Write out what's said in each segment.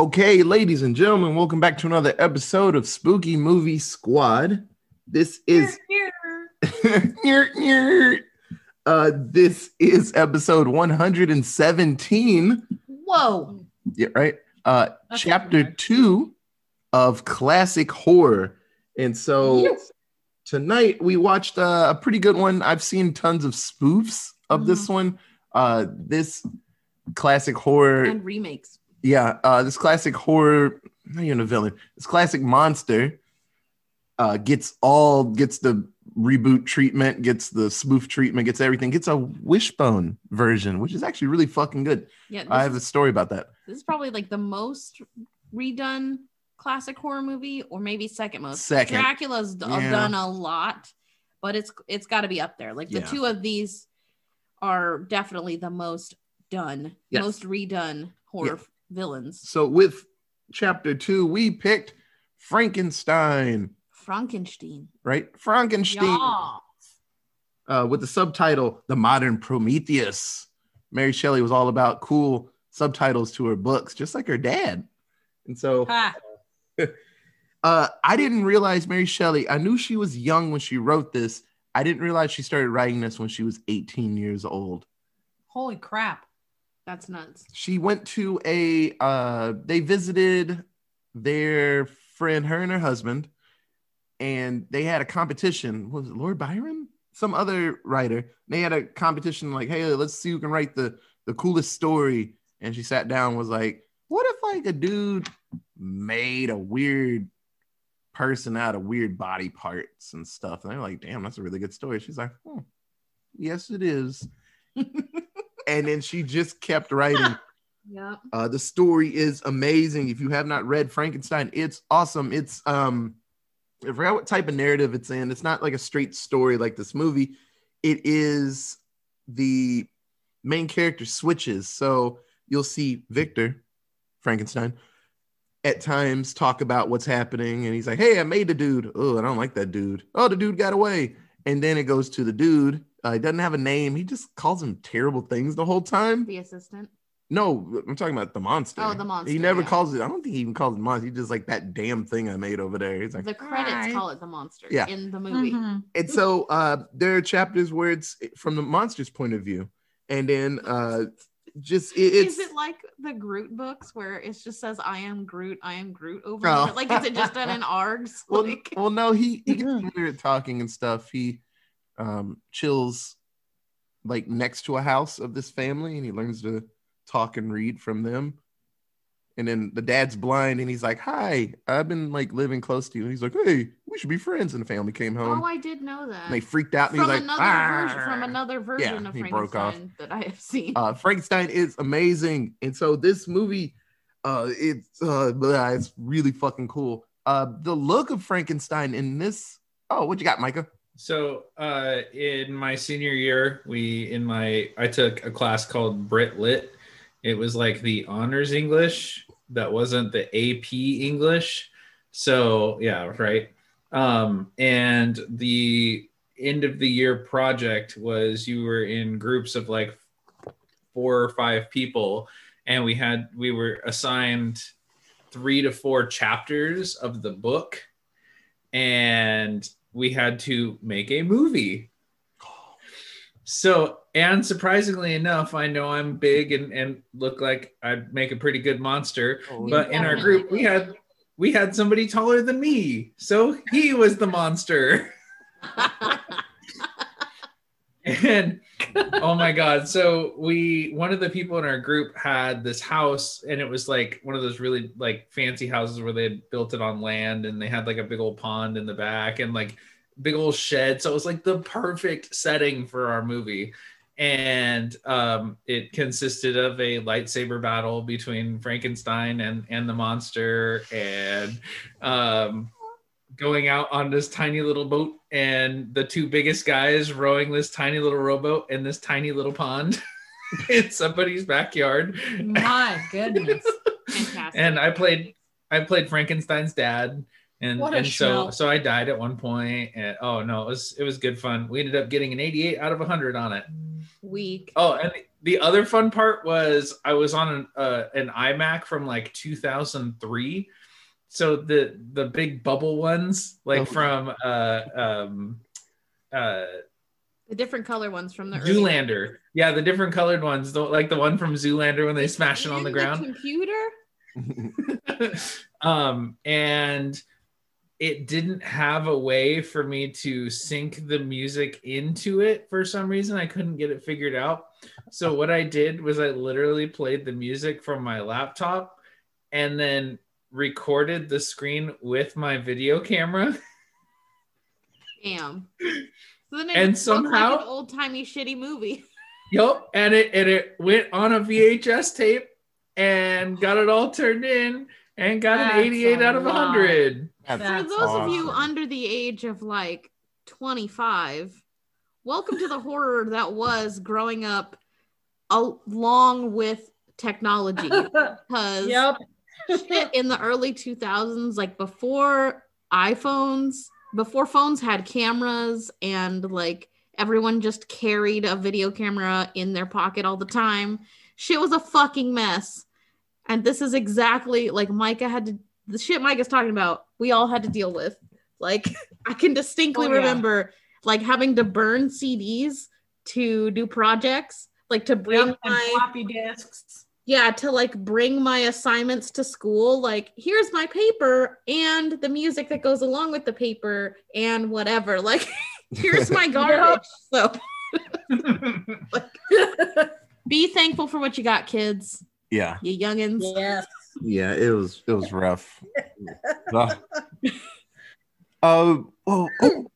Okay, ladies and gentlemen, welcome back to another episode of Spooky Movie Squad. This is uh this is episode 117. Whoa. Yeah, right. Uh That's chapter. 2 of classic horror. And so Yes. tonight we watched uh, a pretty good one. I've seen tons of spoofs of this one. Uh this classic horror And remakes. Yeah, uh, this classic horror, not even a villain, this classic monster uh, gets all gets the reboot treatment, gets the spoof treatment, gets everything, gets a wishbone version, which is actually really fucking good. Yeah. I have a story about that. this is probably like the most redone classic horror movie, or maybe second most. Second. Dracula's Yeah. done a lot, but it's it's got to be up there. Like the Yeah. two of these are definitely the most done, Yes. most redone horror f- villains. So with chapter two, we picked Frankenstein, Frankenstein. right? Frankenstein. Yeah. uh, with the subtitle "The Modern Prometheus." Mary Shelley was all about cool subtitles to her books, just like her dad. And so uh, I didn't realize Mary Shelley. I knew she was young when she wrote this. I didn't realize she started writing this when she was 18 years old. Holy crap. That's nuts. She went to a. Uh, they visited their friend, her and her husband, and they had a competition. What was it Lord Byron? Some other writer. They had a competition like, hey, let's see who can write the the coolest story. And she sat down, was like, what if like a dude made a weird person out of weird body parts and stuff? And they're like, damn, that's a really good story. She's like, hmm, yes, it is. and then she just kept writing. Yeah. Uh, the story is amazing. If you have not read Frankenstein, it's awesome. It's um, I forgot what type of narrative it's in. It's not like a straight story like this movie. It is the main character switches. So you'll see Victor Frankenstein at times talk about what's happening, and he's like, "Hey, I made the dude. Oh, I don't like that dude. Oh, the dude got away." And then it goes to the dude. Uh, he doesn't have a name. He just calls him terrible things the whole time. The assistant. No, I'm talking about the monster. Oh, the monster, He never yeah. calls it. I don't think he even calls it monster. He just like that damn thing I made over there. He's like, The credits "Hi." call it the monster Yeah. in the movie. Mhm. And so uh, there are chapters where it's from the monster's point of view, and then uh, just it, it's is it like the Groot books where it just says "I am Groot, I am Groot" over Oh. and over? Like, is it just done in ARGs? well, like, well, no, he he gets better at talking and stuff. He um, chills like next to a house of this family, and he learns to talk and read from them. And then the dad's blind, and he's like, "Hi, I've been like living close to you." And he's like, "Hey, we should be friends." And the family came home. oh, I did know that. and they freaked out, and from he's like, another version, from another version Yeah, of he broke off. Frankenstein that I have seen. uh, Frankenstein is amazing, and so this movie, uh, it's uh, blah, it's really fucking cool. Uh, the look of Frankenstein in this. Oh, what you got, Micah? So uh, in my senior year, we in my I took a class called Brit Lit. It was like the honors English that wasn't the AP English. So yeah, right. Um, and the end of the year project was you were in groups of like four or five people, and we had we were assigned three to four chapters of the book, and we had to make a movie. So, and surprisingly enough, I know I'm big and, and look like I'd make a pretty good monster. Oh, But in our group, we had we had somebody taller than me, so he was the monster. and oh my god so we one of the people in our group had this house and it was like one of those really like fancy houses where they had built it on land and they had like a big old pond in the back and like big old shed so it was like the perfect setting for our movie and um, it consisted of a lightsaber battle between frankenstein and and the monster and um, going out on this tiny little boat and the two biggest guys rowing this tiny little rowboat in this tiny little pond in somebody's backyard. My goodness. Fantastic. And I played I played Frankenstein's dad. And, and so so I died at one point and oh no it was it was good fun. We ended up getting an 88 out of 100 on it. Weak. Oh and the, the other fun part was I was on an uh, an iMac from like 2003. So the the big bubble ones, like Oh. from uh um uh The different color ones from the early- Zoolander. Yeah, the different colored ones, the, like the one from Zoolander when they smash it on the In ground. computer. um, and it didn't have a way for me to sync the music into it for some reason. I couldn't get it figured out. So what I did was I literally played the music from my laptop and then recorded the screen with my video camera. Damn. So then it And somehow- like an old timey shitty movie. Yup, and it and it went on a VHS tape and got it all turned in and got That's an 88 out of lot. 100. That's For That's those of you under the age of like 25, welcome to the horror that was growing up along with technology. Because yep. shit in the early 2000s, like before iPhones, before phones had cameras and like everyone just carried a video camera in their pocket all the time, shit was a fucking mess. And this is exactly like Micah had to, the shit Mike is talking about, we all had to deal with. Like, I can distinctly Oh, yeah. remember like having to burn CDs to do projects, like to bring Yep, my floppy disks. yeah to like bring my assignments to school like here's my paper and the music that goes along with the paper and whatever like here's my garbage so be thankful for what you got kids yeah, you youngins yes. Yeah. It was it was rough. Ugh. Uh, oh, oh,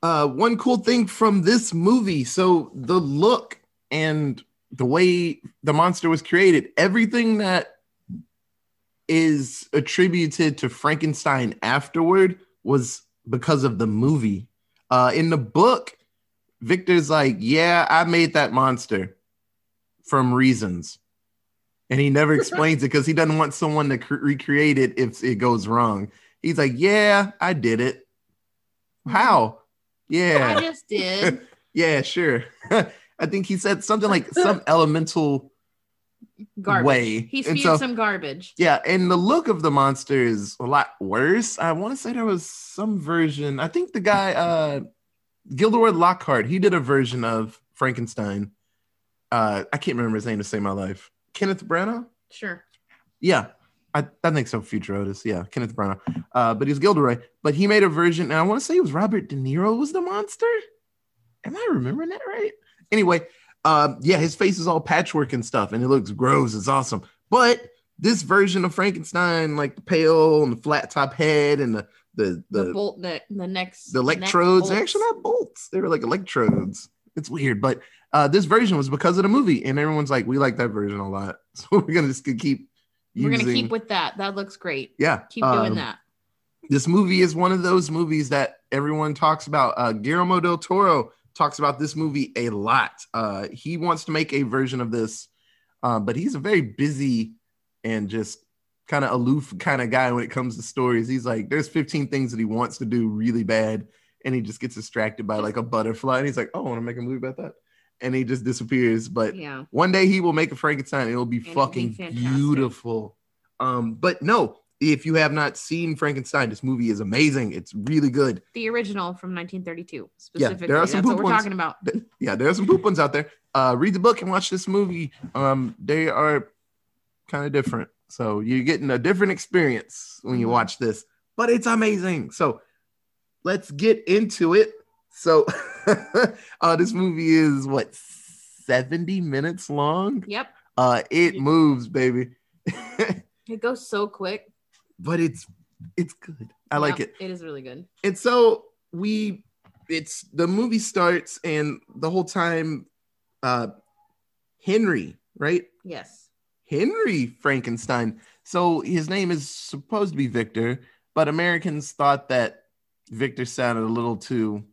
uh, one cool thing from this movie. So the look and the way the monster was created, everything that is attributed to Frankenstein afterward was because of the movie. Uh, in the book, Victor's like, "Yeah, I made that monster from reasons." And he never explains it because he doesn't want someone to cre- recreate it if it goes wrong. He's like, "Yeah, I did it. How? Yeah, I just did yeah, sure." I think he said something like some elemental garbage Way. he spewed so- some garbage Yeah, and the look of the monster is a lot worse. I want to say there was some version. I think the guy, uh, Gilderoy Lockhart, he did a version of Frankenstein. Uh, I can't remember his name to save my life. Kenneth Branagh. sure Yeah, I, I think so. Future Otis. Yeah, Kenneth Branagh. Uh, but he's Gilderoy. But he made a version, and I want to say it was Robert De Niro was the monster. Am I remembering that right? Anyway, uh, yeah, his face is all patchwork and stuff, and it looks gross. It's awesome. But this version of Frankenstein, like the pale and the flat top head and the the the, the, bolt neck the next the electrodes, they're actually not bolts. They were like electrodes. It's weird, but uh, this version was because of the movie, and everyone's like, we like that version a lot, so we're gonna just keep. Using... we're gonna keep with that that looks great yeah keep doing um, that this movie is one of those movies that everyone talks about. Uh, Guillermo del Toro talks about this movie a lot. Uh, he wants to make a version of this, uh, but he's a very busy and just kind of aloof kind of guy when it comes to stories. He's like, there's 15 things that he wants to do really bad, and he just gets distracted by like a butterfly, and he's like, oh, I want to make a movie about that, and he just disappears. But yeah one day he will make a Frankenstein. It'll be it'll be fucking beautiful. Um, but no, if you have not seen Frankenstein, this movie is amazing. It's really good. the original from 1932 Yeah, specifically there are some that's what we're ones. talking about Yeah, there are some poop ones out there. Uh, read the book and watch this movie. Um, they are kind of different. So you're getting a different experience when you Mhm. watch this, but it's amazing. So let's get into it. So uh, this movie is what 70 minutes long. yep Uh, it moves, baby. it goes so quick but it's it's good. I like it. it is really good And so we it's the movie starts and the whole time uh Henry, right? yes Henry Frankenstein. So his name is supposed to be Victor, but Americans thought that Victor sounded a little too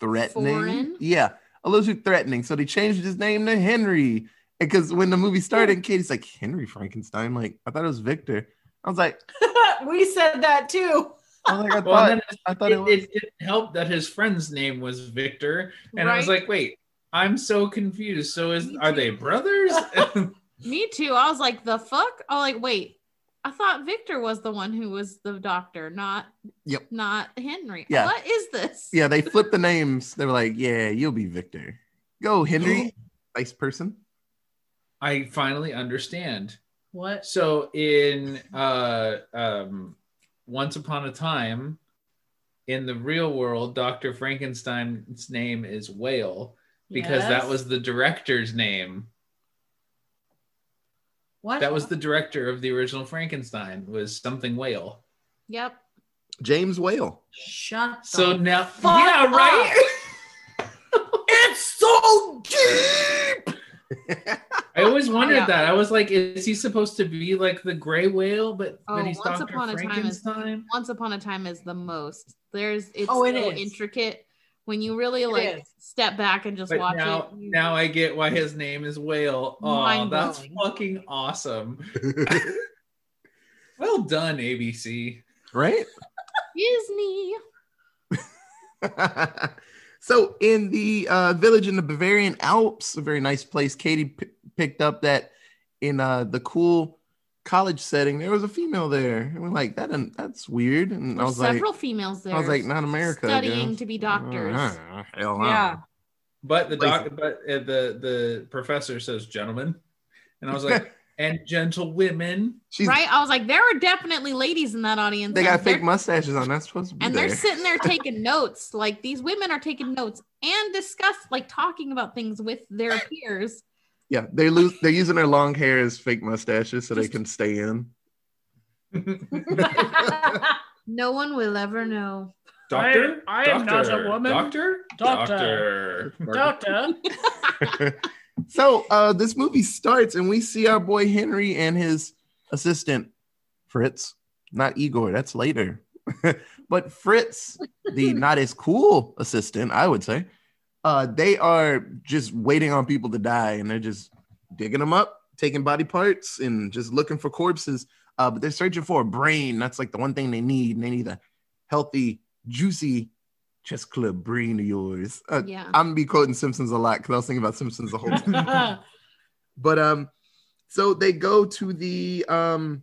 threatening. Foreign? Yeah, a little too threatening. So they changed his name to Henry. Because when the movie started, Katie's like, Henry Frankenstein. Like, I thought it was Victor. I was like, we said that too. I was like, I Well, thought, then I thought it, it was. it, it helped that his friend's name was Victor, and I was like, wait, I'm so confused. So is are they brothers? Me too. I was like, the fuck? Oh, like, wait. I thought Victor was the one who was the doctor, not Yep. not Henry. Yeah. What is this? Yeah, they flipped the names. They were like, "Yeah, you'll be Victor. Go, Henry, nice person." I finally understand. What? So in uh um Once Upon a Time, in the real world, Dr. Frankenstein's name is Whale because that was the director's name. What? That was the director of the original Frankenstein was something Whale. Yep. James Whale. Shut. So the now, fuck yeah, right. It's so deep. I always wondered Yeah. that. I was like, is he supposed to be like the gray whale, but Oh, but he's Once Dr. Upon a Time is- Once Upon a Time is the most. There's it's Oh, it so is. intricate when you really like step back and just But watch now, it. you- now I get why his name is Whale. Oh, that's Mind-blowing. fucking awesome. Well done, ABC. right? Disney. so in the uh, village in the Bavarian Alps, a very nice place, Katie p- picked up that in uh, the cool college setting, there was a female there. And we're like, that didn't- that's weird. And I There's was like, several females there. I was like, not America. Studying to be doctors. Uh, hell no. Yeah. But the doc, but uh, the the professor says gentlemen, and I was like, and gentlewomen. She's, right? I was like, there are definitely ladies in that audience. They got and they're- fake mustaches on. That's supposed to be and there. they're sitting there taking notes. Like these women are taking notes and discuss, like talking about things with their peers. Yeah, they lose. They're using their long hair as fake mustaches so they can stay in. No one will ever know. Doctor, I am not a woman. Doctor, Doctor. Doctor. Doctor. so uh, this movie starts and we see our boy Henry and his assistant Fritz, not Igor. That's later, but Fritz, the not as cool assistant, I would say. Uh, they are just waiting on people to die, and they're just digging them up, taking body parts, and just looking for corpses. Uh, but they're searching for a brain. That's like the one thing they need. And they need a healthy, juicy chest club brain of yours. Uh, Yeah. I'm gonna be quoting Simpsons a lot because I was thinking about Simpsons the whole time. but um, so they go to the um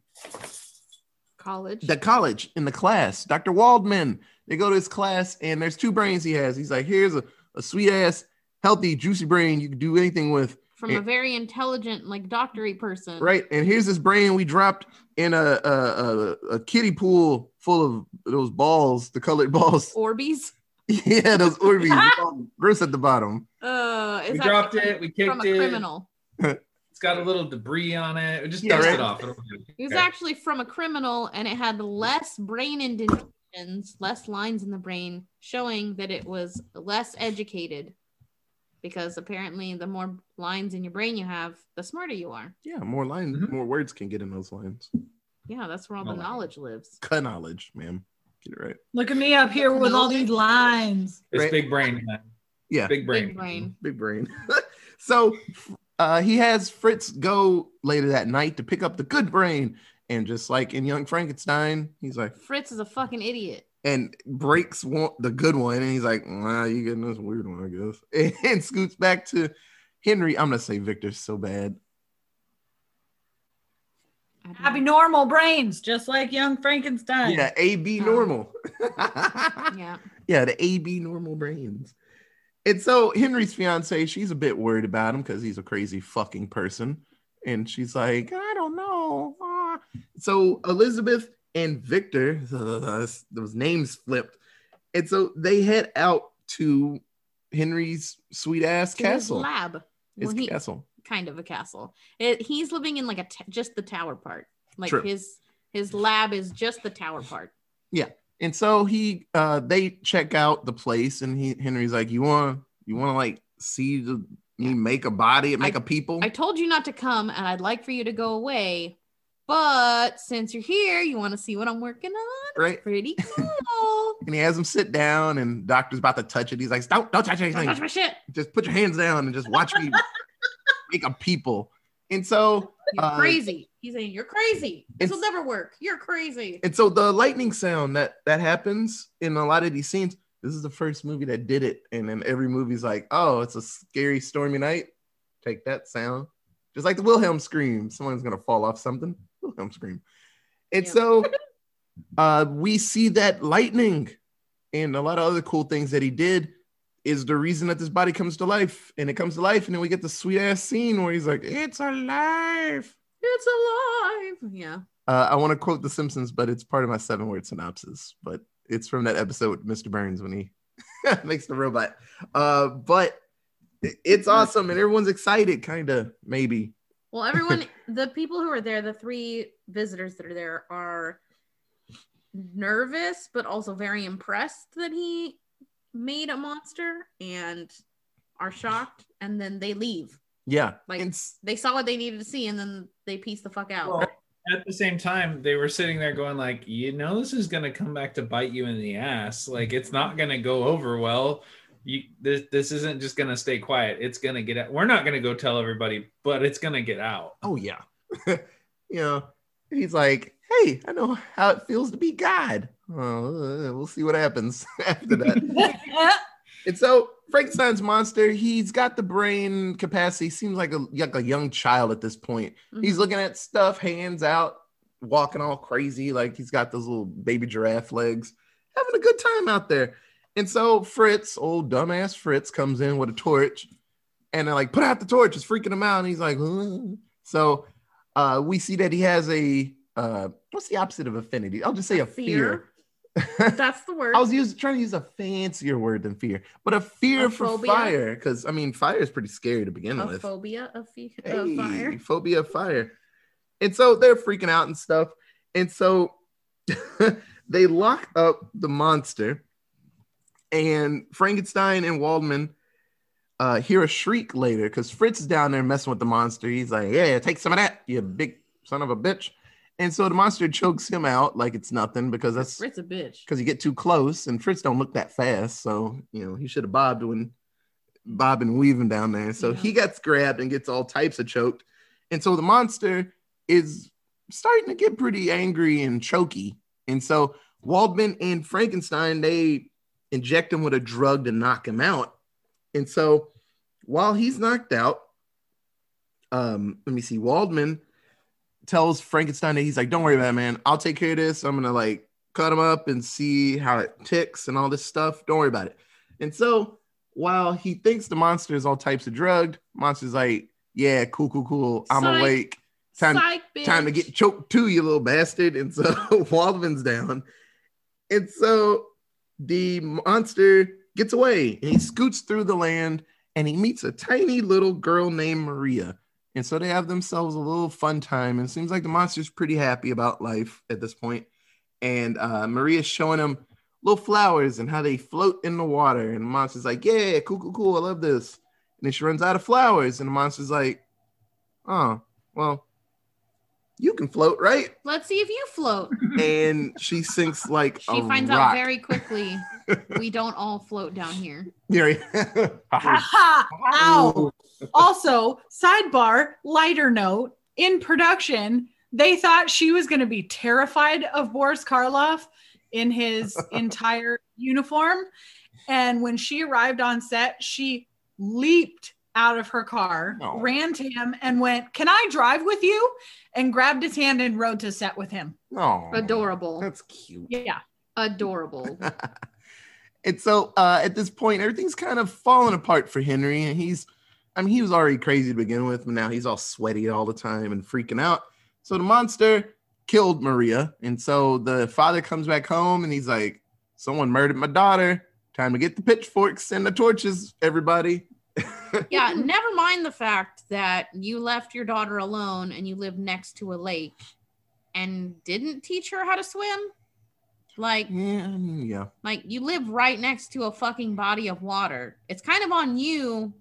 College. the college in the class. Dr. Waldman. They go to his class and there's two brains he has. He's like, here's a, a sweet ass, healthy, juicy brain you can do anything with. from a very intelligent, like doctory person. Right. And here's this brain we dropped in a a, a, a kiddie pool full of those balls, the colored balls. Orbeez. yeah, those Orbeez. all gross at the bottom. Uh, We it's dropped it. We kicked from a it. criminal. It's got a little debris on it. We just Yeah, dust right. it off. It was Okay. actually from a criminal, and it had less brain indentations, less lines in the brain, showing that it was less educated. Because apparently, the more lines in your brain you have, the smarter you are. Yeah, more lines, Mhm. more words can get in those lines. Yeah, that's where all the my knowledge lives. Cut knowledge, ma'am. Get it right. Look at me up here with all these lines. It's Right. big brain. man. Yeah. Big brain. Big brain. Big brain. so uh, he has Fritz go later that night to pick up the good brain. And just like in Young Frankenstein, he's like, Fritz is a fucking idiot. and breaks one, the good one. And he's like, nah, you getting this weird one, I guess. And, scoots back to Henry. I'm going to say Victor's so bad. I don't Happy normal brains, just like young Frankenstein. Yeah, AB Oh. normal. Yeah. yeah, the AB normal brains. And so Henry's fiance, she's a bit worried about him because he's a crazy fucking person. And she's like, I don't know. So Elizabeth and Victor, those names flipped. And so they head out to Henry's sweet ass To his castle. lab. His Well, he, castle. kind of a castle. It, he's living in like a t- just the tower part. Like True. his his lab is just the tower part. Yeah. And so he uh they check out the place and he Henry's like, You wanna you wanna like see the me make a body, make a people? I told you not to come, and I'd like for you to go away. But since you're here, you want to see what I'm working on? right? Pretty cool. and he has him sit down and doctor's about to touch it he's like don't don't touch Don't anything touch my shit. just put your hands down and just watch me make a people and so You're Uh, crazy. He's saying you're crazy. This will never work. You're crazy. and so the lightning sound that that happens in a lot of these scenes this is the first movie that did it. And then every movie's like, oh, it's a scary, stormy night. Take that sound. Just like the Wilhelm scream. Someone's gonna fall off something. Wilhelm scream. And Yep. so uh we see that lightning and a lot of other cool things that he did is the reason that this body comes to life. And it comes to life, and then we get the sweet ass scene where he's like, It's alive. It's alive. Yeah. Uh, I want to quote The Simpsons, but it's part of my seven word synopsis. But it's from that episode with Mr. Burns when he makes the robot. Uh, but it's awesome and everyone's excited, kind of, maybe. Well, everyone, the people who are there, the three visitors that are there are nervous, but also very impressed that he made a monster and are shocked. And then they leave. Yeah. Like- And s- They saw what they needed to see and then they piece the fuck out. Well, at the same time, they were sitting there going like, you know, this is gonna come back to bite you in the ass. Like it's not gonna go over well. You this this isn't just gonna stay quiet. It's gonna get out. We're not gonna go tell everybody, but it's gonna get out. oh, yeah. you know, he's like, Hey, I know how it feels to be God. Oh, uh, we'll see what happens after that. And so Frankenstein's monster, he's got the brain capacity, seems like a like a young child at this point. He's Mhm. looking at stuff, hands out, walking all crazy, like he's got those little baby giraffe legs, having a good time out there. And so Fritz, old dumbass Fritz, comes in with a torch, and they're like, "Put out the torch!" It's freaking him out, and he's like, "Huh?" "So." Uh, we see that he has a uh, what's the opposite of affinity? I'll just say a, fear. That's the word. I was using, trying to use a fancier word than fear, but a fear A for phobia? fire. Because I mean, fire is pretty scary to begin a with. phobia of, fe- Hey, of fire. phobia of fire. And so they're freaking out and stuff. And so they lock up the monster, and Frankenstein and Waldman uh, hear a shriek later because Fritz is down there messing with the monster. He's like, Yeah, take some of that, you big son of a bitch. And so the monster chokes him out like it's nothing because that's Fritz a bitch. because you get too close and Fritz don't look that fast. So, you know, he should have bobbed when Bob and weaving down there. So Yeah. he gets grabbed and gets all types of choked. And so the monster is starting to get pretty angry and choky. And so Waldman and Frankenstein, they inject him with a drug to knock him out. And so while he's knocked out, um, let me see, Waldman tells Frankenstein that he's like, Don't worry about it, man. I'll take care of this. I'm gonna like cut him up and see how it ticks and all this stuff. Don't worry about it. And so while he thinks the monster is all types of drugged, monster's like, Yeah, cool, cool, cool. I'm Psych. awake. Time, Psych, time to get choked too, you little bastard. And so Waldman's down. And so the monster gets away and he scoots through the land and he meets a tiny little girl named Maria. And so they have themselves a little fun time. And it seems like the monster's pretty happy about life at this point. And uh, Maria's showing him little flowers and how they float in the water. And the monster's like, Yeah, cool, cool, cool. I love this. And then she runs out of flowers. And the monster's like, Oh, well, you can float, right? Let's see if you float. And she sinks like She a finds rock. out very quickly we don't all float down here. Yeah. Aha! Ow! also, sidebar, lighter note, in production, they thought she was going to be terrified of Boris Karloff in his entire uniform. And when she arrived on set, she leaped out of her car, No. ran to him, and went, Can I drive with you? And grabbed his hand and rode to set with him. Oh, Adorable. That's cute. Yeah. Adorable. and so uh, at this point, everything's kind of falling apart for Henry. And he's, I mean, he was already crazy to begin with, but now he's all sweaty all the time and freaking out. So the monster killed Maria. And so the father comes back home and he's like, Someone murdered my daughter. Time to get the pitchforks and the torches, everybody. Yeah, never mind the fact that you left your daughter alone and you live next to a lake and didn't teach her how to swim. Like, Yeah, yeah. like you live right next to a fucking body of water. It's kind of on you.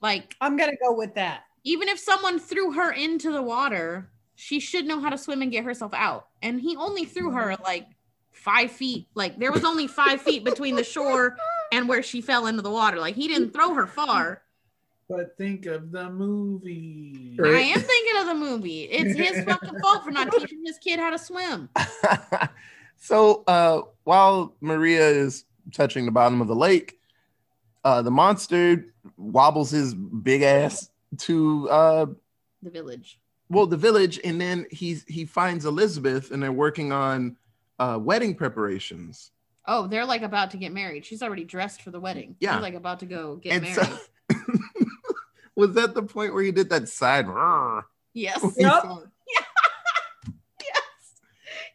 Like, I'm going to go with that. even if someone threw her into the water, she should know how to swim and get herself out. And he only threw her mm-hmm. like five feet. Like there was only five feet between the shore and where she fell into the water. Like he didn't throw her far. But think of the movie. Right. I am thinking of the movie. It's his fucking fault for not teaching his kid how to swim. so uh, while Maria is touching the bottom of the lake. Uh, the monster wobbles his big ass to uh, The village. well the village, and then he's he finds Elizabeth, and they're working on uh, wedding preparations. Oh, they're like about to get married. She's already dressed for the wedding. Yeah. She's like about to go get and married. so was that the point where he did that side? Yes. He Yep. saw- yes.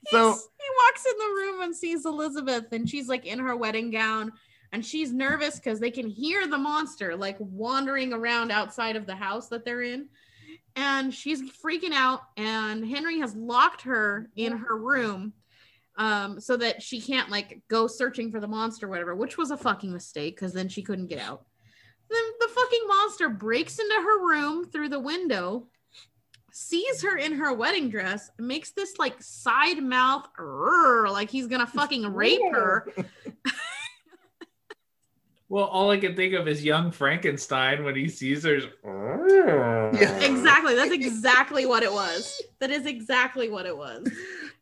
So- He's- he walks in the room and sees Elizabeth, and she's like in her wedding gown, and she's nervous because they can hear the monster like wandering around outside of the house that they're in. And she's freaking out, and Henry has locked her in her room um, so that she can't like go searching for the monster, or whatever, which was a fucking mistake because then she couldn't get out. Then the fucking monster breaks into her room through the window sees her in her wedding dress, makes this like side mouth "Rrr," like he's gonna fucking rape her. Well, all I can think of is young Frankenstein when he sees her. Yeah. Exactly. That's exactly what it was. That is exactly what it was.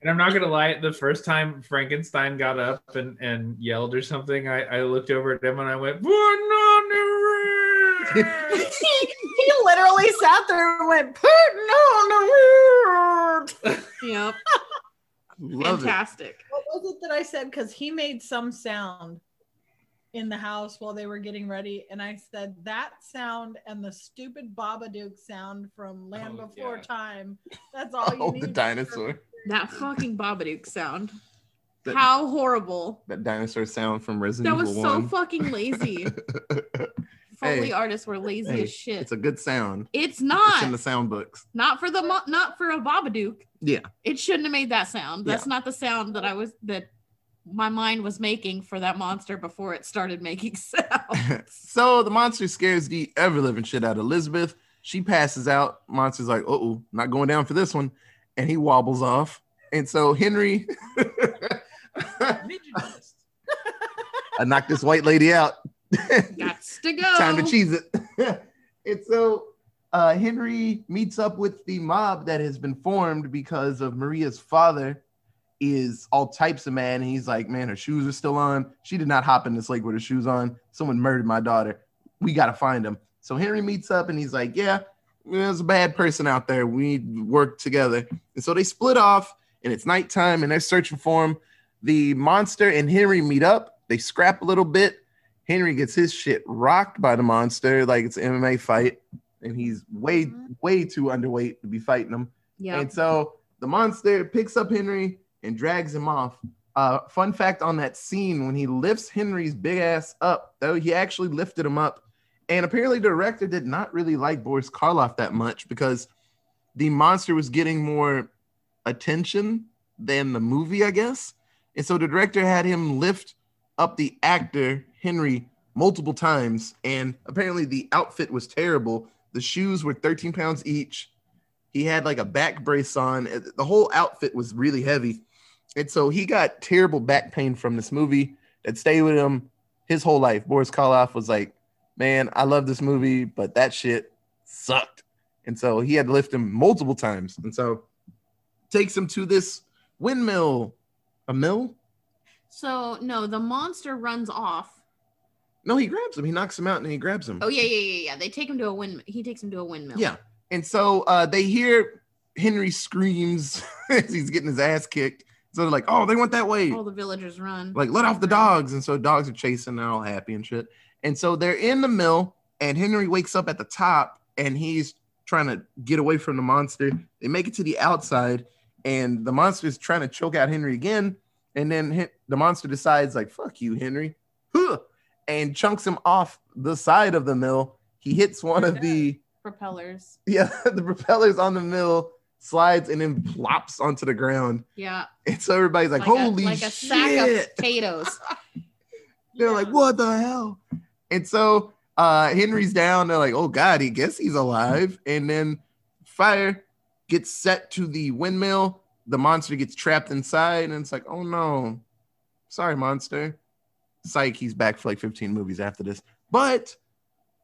And I'm not gonna lie, the first time Frankenstein got up and, and yelled or something, I, I looked over at him and I went, "Put on the Ritz!" he, he literally sat there and went, putting on the word. Yep. Love it. Fantastic. What was it that I said? Because he made some sound in the house while they were getting ready. And I said, that sound and the stupid Babadook sound from Land Oh, Before yeah. Time. That's all you Oh, need. the dinosaur. That fucking Babadook sound. That- How horrible. That dinosaur sound from Resident Evil. That was Evil so 1. fucking lazy. Foley Hey. artists were lazy Hey, as shit. It's a good sound. It's It's in not. the sound books. not for the not for a Babadook. Yeah. It shouldn't have made that sound. That's Yeah. not the sound that I was that my mind was making for that monster before it started making sound. so the monster scares the ever living shit out of Elizabeth. She passes out. Monster's like, oh, not going down for this one. And he wobbles off. And so Henry, I knocked this white lady out. Gots to go. Time to cheese it. and so uh, Henry meets up with the mob that has been formed because of Maria's father is all types of man. And he's like, man, her shoes are still on. She did not hop in this lake with her shoes on. Someone murdered my daughter. We got to find him. So Henry meets up and he's like, yeah, there's a bad person out there. We need to work together. And so they split off and it's nighttime and they're searching for him. The monster and Henry meet up. They scrap a little bit. Henry gets his shit rocked by the monster like it's an MMA fight, and he's way, Mhm. way too underweight to be fighting him. Yeah. And so the monster picks up Henry and drags him off. Uh, fun fact on that scene when he lifts Henry's big ass up, though he actually lifted him up. And apparently, the director did not really like Boris Karloff that much because the monster was getting more attention than the movie, I guess. And so the director had him lift up the actor Henry multiple times, and apparently the outfit was terrible. The shoes were 13 pounds each. He had like a back brace on. The whole outfit was really heavy. And so he got terrible back pain from this movie that stayed with him his whole life. Boris Karloff was like, Man, I love this movie, but that shit sucked. And so he had to lift him multiple times. And so takes him to this windmill. A mill? so no, the monster runs off. No, he grabs him. He knocks him out and he grabs him. Oh yeah, yeah, yeah, yeah. They take him to a wind. He takes him to a windmill. Yeah. And so uh, they hear Henry screams as he's getting his ass kicked. So they're like, oh, they went that way. All the villagers run. Like, let off the dogs. And so dogs are chasing. They're all happy and shit. And so they're in the mill, and Henry wakes up at the top and he's trying to get away from the monster. They make it to the outside, and the monster's trying to choke out Henry again. And then the monster decides, like, fuck you, Henry. Huh, and chunks him off the side of the mill. He hits one of the Propellers. yeah, the propellers on the mill slides and then plops onto the ground. Yeah. And so everybody's like, a- holy like a sack shit. of potatoes. They're like, what the hell? And so uh Henry's down. They're like, oh God, he guess he's alive. And then fire gets set to the windmill. The monster gets trapped inside, and it's like, oh no. Sorry, monster. Psych, he's back for like 15 movies after this. But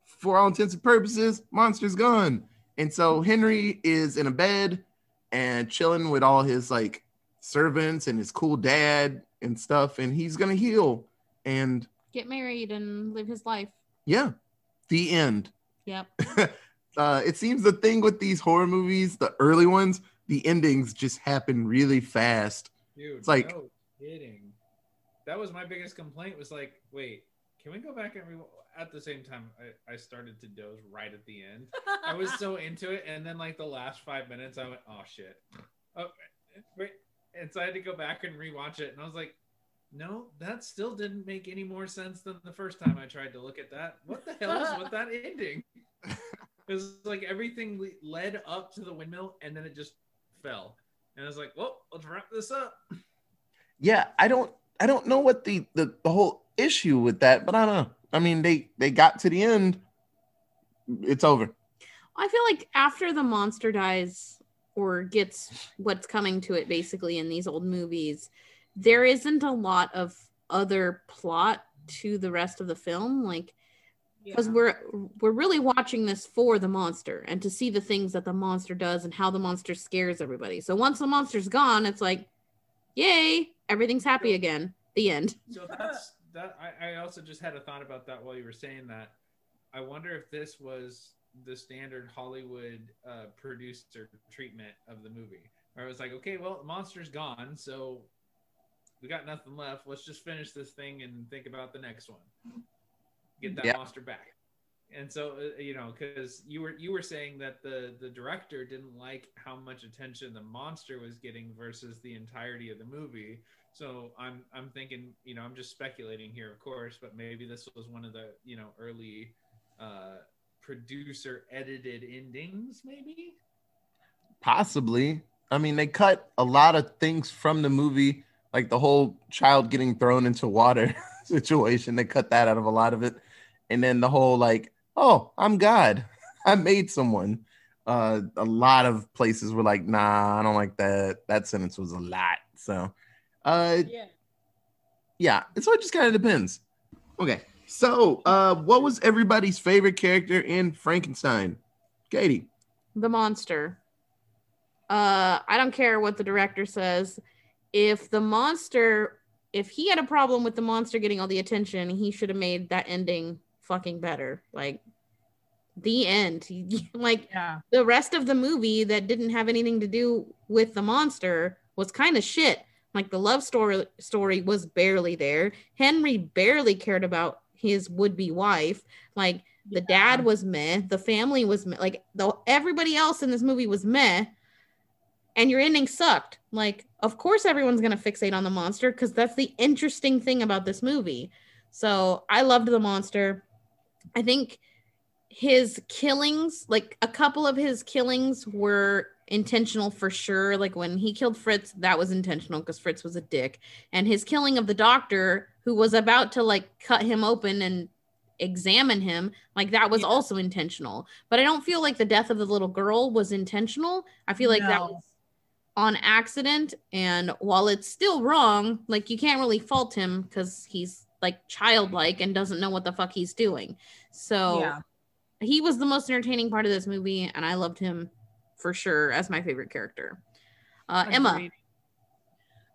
for all intents and purposes, monster's gone. And so Henry is in a bed and chilling with all his like servants and his cool dad and stuff, and he's gonna heal and Get married and live his life. yeah, the end. Yep. uh, it seems the thing with these horror movies, the early ones, the endings just happen really fast. Dude, It's like- no kidding. That was my biggest complaint. Was like, wait, can we go back and re? At the same time, I, I started to doze right at the end. I was so into it, and then like the last five minutes, I went, oh shit, oh wait, and so I had to go back and rewatch it, and I was like, no, that still didn't make any more sense than the first time I tried to look at that. What the hell is with that ending? It was like everything led up to the windmill, and then it just fell, and I was like, well, let's wrap this up. Yeah, I don't I don't know what the, the the whole issue with that, but I don't know. I mean, they they got to the end. It's over. I feel like after the monster dies or gets what's coming to it basically in these old movies, there isn't a lot of other plot to the rest of the film. Like because we're we're really watching this for the monster and to see the things that the monster does and how the monster scares everybody. So once the monster's gone, it's like, yay, everything's happy again. The end. So that's that. I, I also just had a thought about that while you were saying that. I wonder if this was the standard Hollywood uh, producer treatment of the movie, where it was like, okay, well, the monster's gone, so we got nothing left. Let's just finish this thing and think about the next one. Get that Yeah. monster back. And so, uh, you know, because you were you were saying that the the director didn't like how much attention the monster was getting versus the entirety of the movie. So I'm I'm thinking, you know, I'm just speculating here, of course, but maybe this was one of the you know early uh, producer edited endings, maybe. Possibly. I mean, they cut a lot of things from the movie, like the whole child getting thrown into water situation. They cut that out of a lot of it. And then the whole like, oh, I'm God. I made someone. Uh, a lot of places were like, nah, I don't like that. That sentence was a lot. So, uh, yeah. yeah, so it just kind of depends. Okay, so uh, what was everybody's favorite character in Frankenstein? Katie. The monster. Uh I don't care what the director says. If the monster if he had a problem with the monster getting all the attention, he should have made that ending fucking better. Like the end. like Yeah. the rest of the movie that didn't have anything to do with the monster was kind of shit. Like the love story story was barely there. Henry barely cared about his would-be wife. Like the dad was meh, the family was meh. like the everybody else in this movie was meh. And your ending sucked. Like, of course everyone's gonna fixate on the monster because that's the interesting thing about this movie. So I loved the monster. I think his killings, like a couple of his killings were intentional for sure. Like when he killed Fritz, that was intentional because Fritz was a dick. And his killing of the doctor, who was about to like cut him open and examine him, like that was Yeah. also intentional. But I don't feel like the death of the little girl was intentional. I feel like that was on accident. And while it's still wrong, like you can't really fault him because he's like childlike and doesn't know what the fuck he's doing. So Yeah. he was the most entertaining part of this movie, and I loved him for sure as my favorite character. Uh, Emma,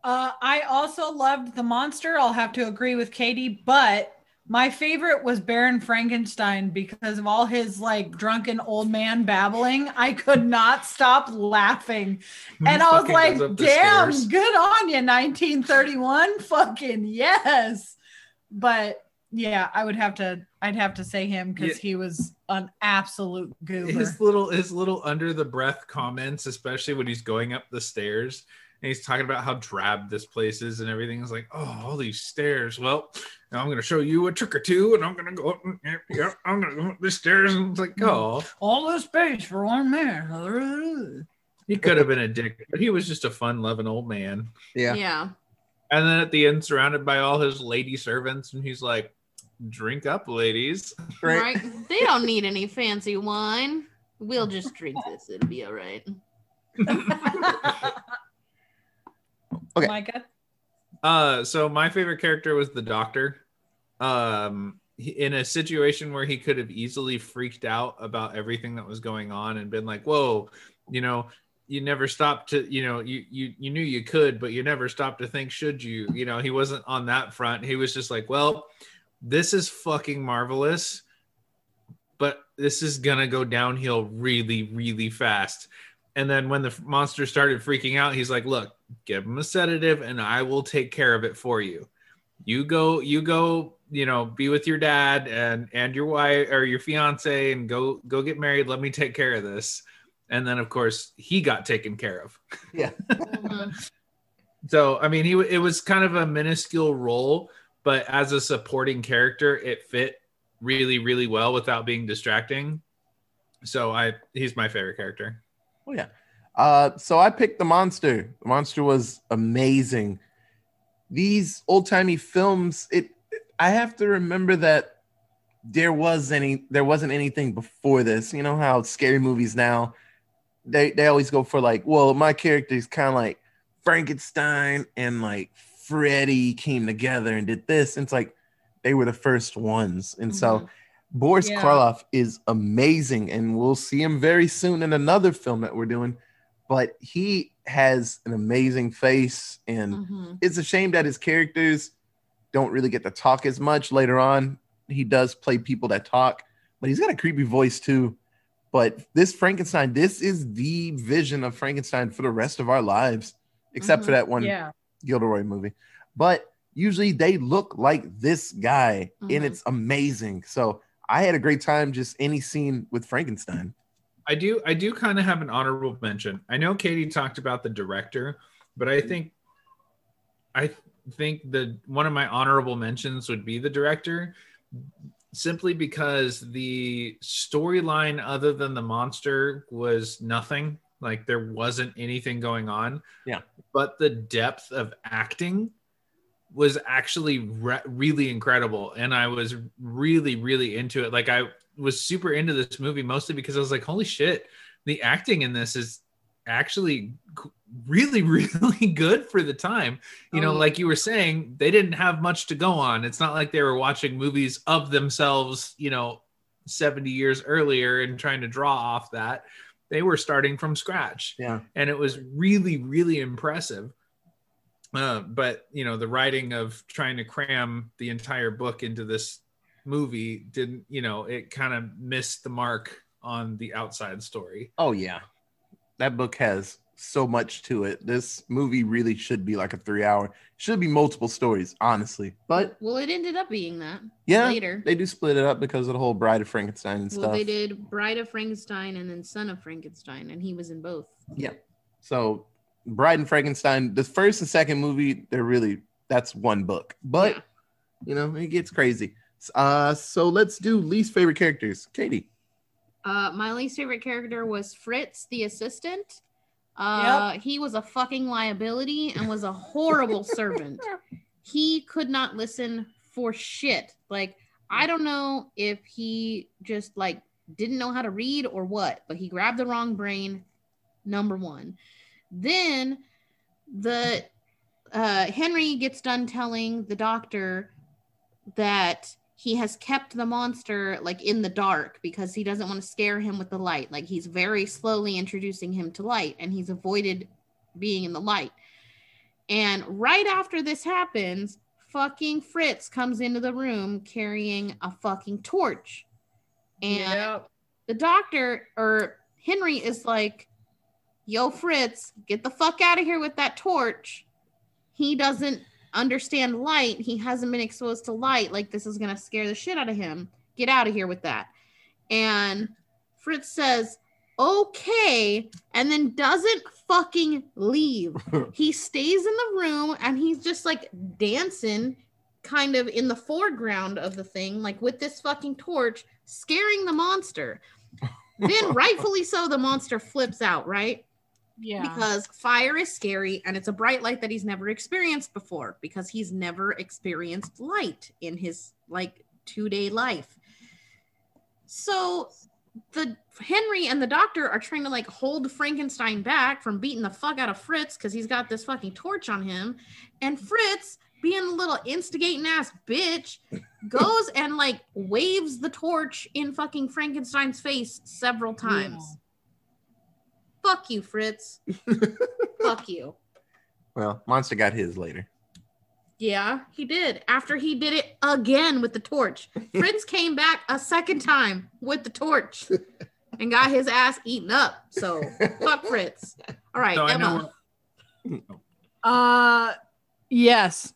Uh, I also loved the monster. I'll have to agree with Katie, but my favorite was Baron Frankenstein because of all his like drunken old man babbling. I could not stop laughing. And I was like, goes up the damn, stairs. good on you, 1931. Fucking yes. But yeah, I would have to I'd have to say him because Yeah. he was an absolute goober. his little his little under the breath comments, especially when he's going up the stairs and he's talking about how drab this place is and everything. Is like, oh, all these stairs. Well, now I'm gonna show you a trick or two, and I'm gonna go up. And, yep, yep, I'm gonna go up the stairs, and it's like, mm-hmm. oh, all this space for one man. he could have been a dick, but he was just a fun-loving old man. Yeah. yeah. And then at the end, surrounded by all his lady servants, and he's like, "Drink up, ladies." Right. right? They don't need any fancy wine. We'll just drink this. It'll be all right. Okay. Micah. Uh, so my favorite character was the doctor. Um, in a situation where he could have easily freaked out about everything that was going on and been like, "Whoa, you know, you never stopped to you know you you you knew you could but you never stopped to think should you? You know he wasn't on that front. He was just like well this is fucking marvelous but this is gonna go downhill really really fast and then when the monster started freaking out he's like look give him a sedative and i will take care of it for you. You go you go you know be with your dad and and your wife or your fiance and go go get married. Let me take care of this. And then of course he got taken care of. Yeah. So i mean he it was kind of a minuscule role but as a supporting character it fit really really well without being distracting. So i he's my favorite character Oh yeah. Uh, so I picked the monster. The monster was amazing. These old timey films, it I have to remember that there was any there wasn't anything before this. You know how scary movies now they they always go for like, well, my character is kind of like Frankenstein and like Freddy came together and did this. And it's like they were the first ones. And so Mhm. Boris Yeah. Karloff is amazing, and we'll see him very soon in another film that we're doing. But he has an amazing face, and Mhm. it's a shame that his characters don't really get to talk as much later on. He does play people that talk, but he's got a creepy voice too. But this Frankenstein, this is the vision of Frankenstein for the rest of our lives, except for Mhm. that one Yeah. Gilderoy movie. But usually they look like this guy, and Mhm. it's amazing. So I had a great time just any scene with Frankenstein. I do I do kind of have an honorable mention. I know Katie talked about the director, but I think I think the one of my honorable mentions would be the director simply because the storyline other than the monster was nothing. Like there wasn't anything going on. Yeah. But the depth of acting was actually re- really incredible and I was really really into it. Like I was super into this movie mostly because I was like, holy shit, the acting in this is actually really, really good for the time. You Oh, know, yeah. like you were saying, they didn't have much to go on. It's not like they were watching movies of themselves, you know, 70 years earlier and trying to draw off that. They were starting from scratch Yeah. and it was really really impressive uh, but you know the writing of trying to cram the entire book into this movie didn't you know it kind of missed the mark on the outside story Oh yeah. That book has so much to it. This movie really should be like a three hour, should be multiple stories, honestly. But well, it ended up being that yeah, later. they do split it up because of the whole Bride of Frankenstein and Well, stuff. they did Bride of Frankenstein and then Son of Frankenstein, and he was in both. Yeah. So Bride and Frankenstein, the first and second movie, they're really that's one book. But Yeah. you know, it gets crazy. Uh so let's do least favorite characters. Katie. Uh, my least favorite character was Fritz, the assistant. Uh, He was a fucking liability and was a horrible servant. He could not listen for shit. Like, I don't know if he just like didn't know how to read or what, but he grabbed the wrong brain. Number one. Then the uh, Henry gets done telling the doctor that he has kept the monster like in the dark because he doesn't want to scare him with the light. Like he's very slowly introducing him to light and he's avoided being in the light. And right after this happens, fucking Fritz comes into the room carrying a fucking torch. And Yep. the doctor or Henry is like, Yo, Fritz, get the fuck out of here with that torch. He doesn't understand light. He hasn't been exposed to light. Like, this is going to scare the shit out of him. Get out of here with that. And Fritz says, Okay. And then doesn't fucking leave. he stays in the room and he's just like dancing kind of in the foreground of the thing, like with this fucking torch, scaring the monster. then, rightfully so, the monster flips out, right? Yeah. Because fire is scary and it's a bright light that he's never experienced before because he's never experienced light in his like two day life. So the Henry and the doctor are trying to like hold Frankenstein back from beating the fuck out of Fritz because he's got this fucking torch on him. And Fritz, being a little instigating ass bitch, goes and like waves the torch in fucking Frankenstein's face several times. Fuck you, Fritz. Fuck you. Well, Monster got his later. Yeah, he did. After he did it again with the torch. Fritz came back a second time with the torch and got his ass eaten up. So fuck Fritz. All right, So I Emma. know Uh, yes.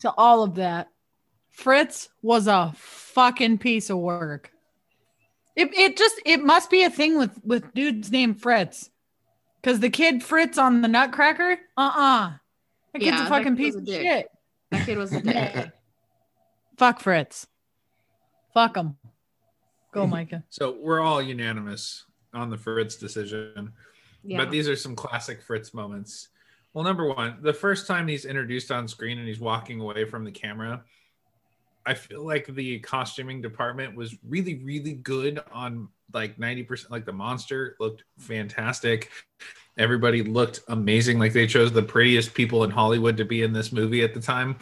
to all of that, Fritz was a fucking piece of work. It, it just it must be a thing with with dudes named Fritz, because the kid Fritz on the Nutcracker, uh uh that kid's Yeah, a fucking kid piece a of dick. shit. That kid was a dick. Fuck Fritz. Fuck him. Go, Micah. So we're all unanimous on the Fritz decision. Yeah. But these are some classic Fritz moments. Well, number one, the first time he's introduced on screen and he's walking away from the camera, I feel like the costuming department was really, really good on like 90%. Like the monster looked fantastic. Everybody looked amazing. Like they chose the prettiest people in Hollywood to be in this movie at the time.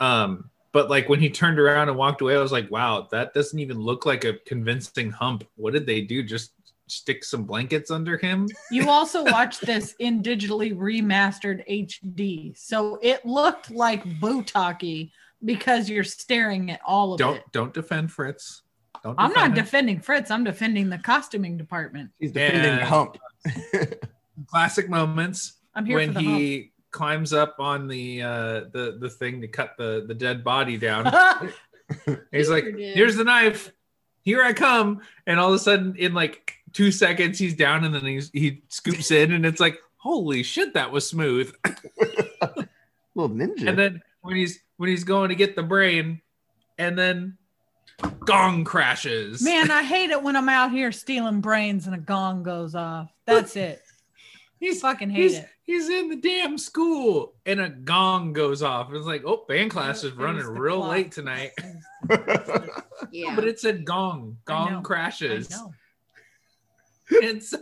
Um, but like when he turned around and walked away, I was like, wow, that doesn't even look like a convincing hump. What did they do? Just stick some blankets under him? You also watched this in digitally remastered HD. So it looked like Botocky because you're staring at all of don't it. don't defend Fritz. Don't I'm not him. defending Fritz. I'm defending the costuming department. He's defending And- Hump. classic moments I'm here when for the he climbs up on the uh the the thing to cut the the dead body down. hump. He's like, did. "Here's the knife. Here I come." And all of a sudden, in like two seconds, he's down, and then he's he scoops in, and it's like, "Holy shit, that was smooth!" Little ninja. And then when he's when he's going to get the brain, and then gong crashes. Man, I hate it when I'm out here stealing brains and a gong goes off. That's it. he's Fucking hate he's, it. he's in the damn school, and a gong goes off. It's like, oh, band class is running real clock. late tonight. yeah. But it said gong. I know. Gong I crashes. know. It's.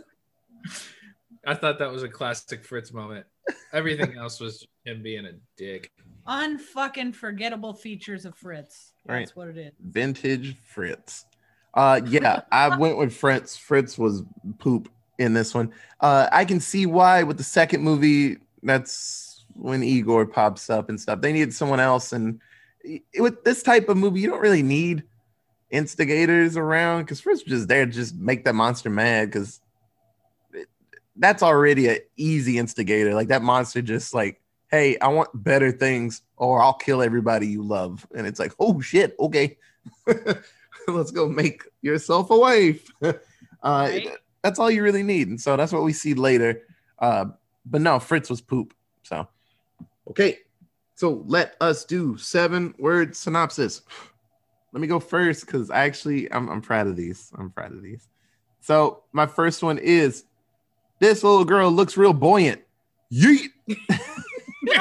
I thought that was a classic Fritz moment. Everything else was him being a dick. Unfucking forgettable features of Fritz. That's Right. what it is. Vintage Fritz. Uh yeah, I went with Fritz. Fritz was poop in this one. Uh I can see why with the second movie, that's when Igor pops up and stuff. They needed someone else. And it- with this type of movie, you don't really need instigators around because Fritz was just there to just make that monster mad because that's already an easy instigator. Like that monster just like, hey, I want better things or I'll kill everybody you love. And it's like, oh shit, okay. Let's go make yourself a wife. uh, Right. That's all you really need. And so that's what we see later. Uh, but no, Fritz was poop. So, okay. So let us do seven word synopsis. Let me go first because I actually, I'm, I'm proud of these. I'm proud of these. So my first one is this little girl looks real buoyant. Yeet.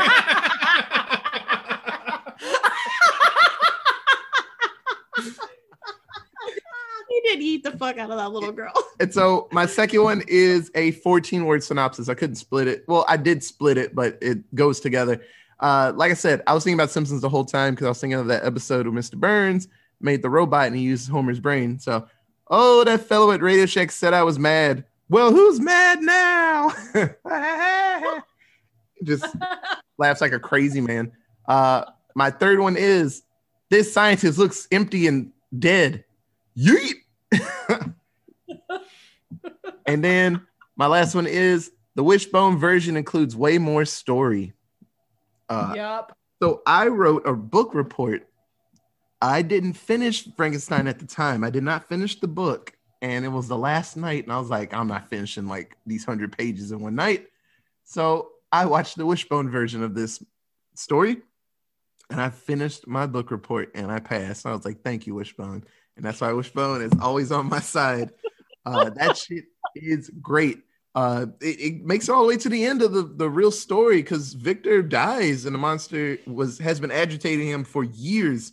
he did eat the fuck out of that little girl. And so my second one is a 14 word synopsis. I couldn't split it. Well, I did split it, but it goes together. Uh, like I said, I was thinking about Simpsons the whole time because I was thinking of that episode where Mr. Burns made the robot and he used Homer's brain. So, oh, that fellow at Radio Shack said I was mad. Well, who's mad now? Just laughs like a crazy man. Uh, my third one is this scientist looks empty and dead. Yeet. and then my last one is the Wishbone version includes way more story. Uh, Yup. so I wrote a book report. I didn't finish Frankenstein at the time. I did not finish the book, and it was the last night, and I was like, I'm not finishing like these hundred pages in one night. So I watched the Wishbone version of this story, and I finished my book report, and I passed. I was like, thank you, Wishbone, and that's why Wishbone is always on my side. Uh, that shit is great uh it, it makes it all the way to the end of the, the real story because victor dies and the monster was has been agitating him for years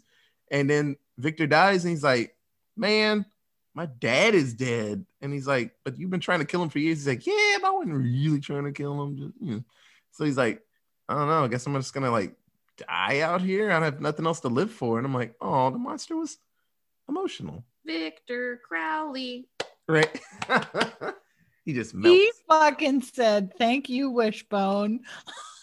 and then victor dies and he's like man my dad is dead and he's like but you've been trying to kill him for years he's like yeah but i wasn't really trying to kill him just, you know. So he's like i don't know i guess i'm just gonna like die out here i have nothing else to live for and i'm like oh the monster was emotional Victor Crowley. Right. he just melts. He fucking said, "Thank you, Wishbone."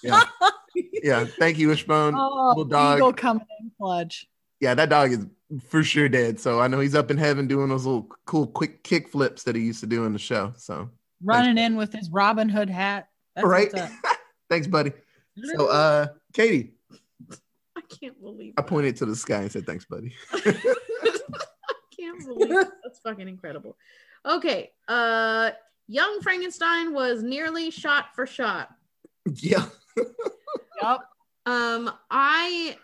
Yeah. yeah. Thank you, Wishbone. Oh, Little dog. Eagle coming in clutch. Yeah, that dog is for sure dead. So I know he's up in heaven doing those little cool quick kick flips that he used to do in the show. So running in with his Robin Hood hat. That's right. what's up. Thanks, buddy. So uh Katie, I can't believe I pointed to the sky and said, Thanks, buddy. can't believe it. that's fucking incredible. Okay, uh Young Frankenstein was nearly shot for shot. yeah. Yup. Um, I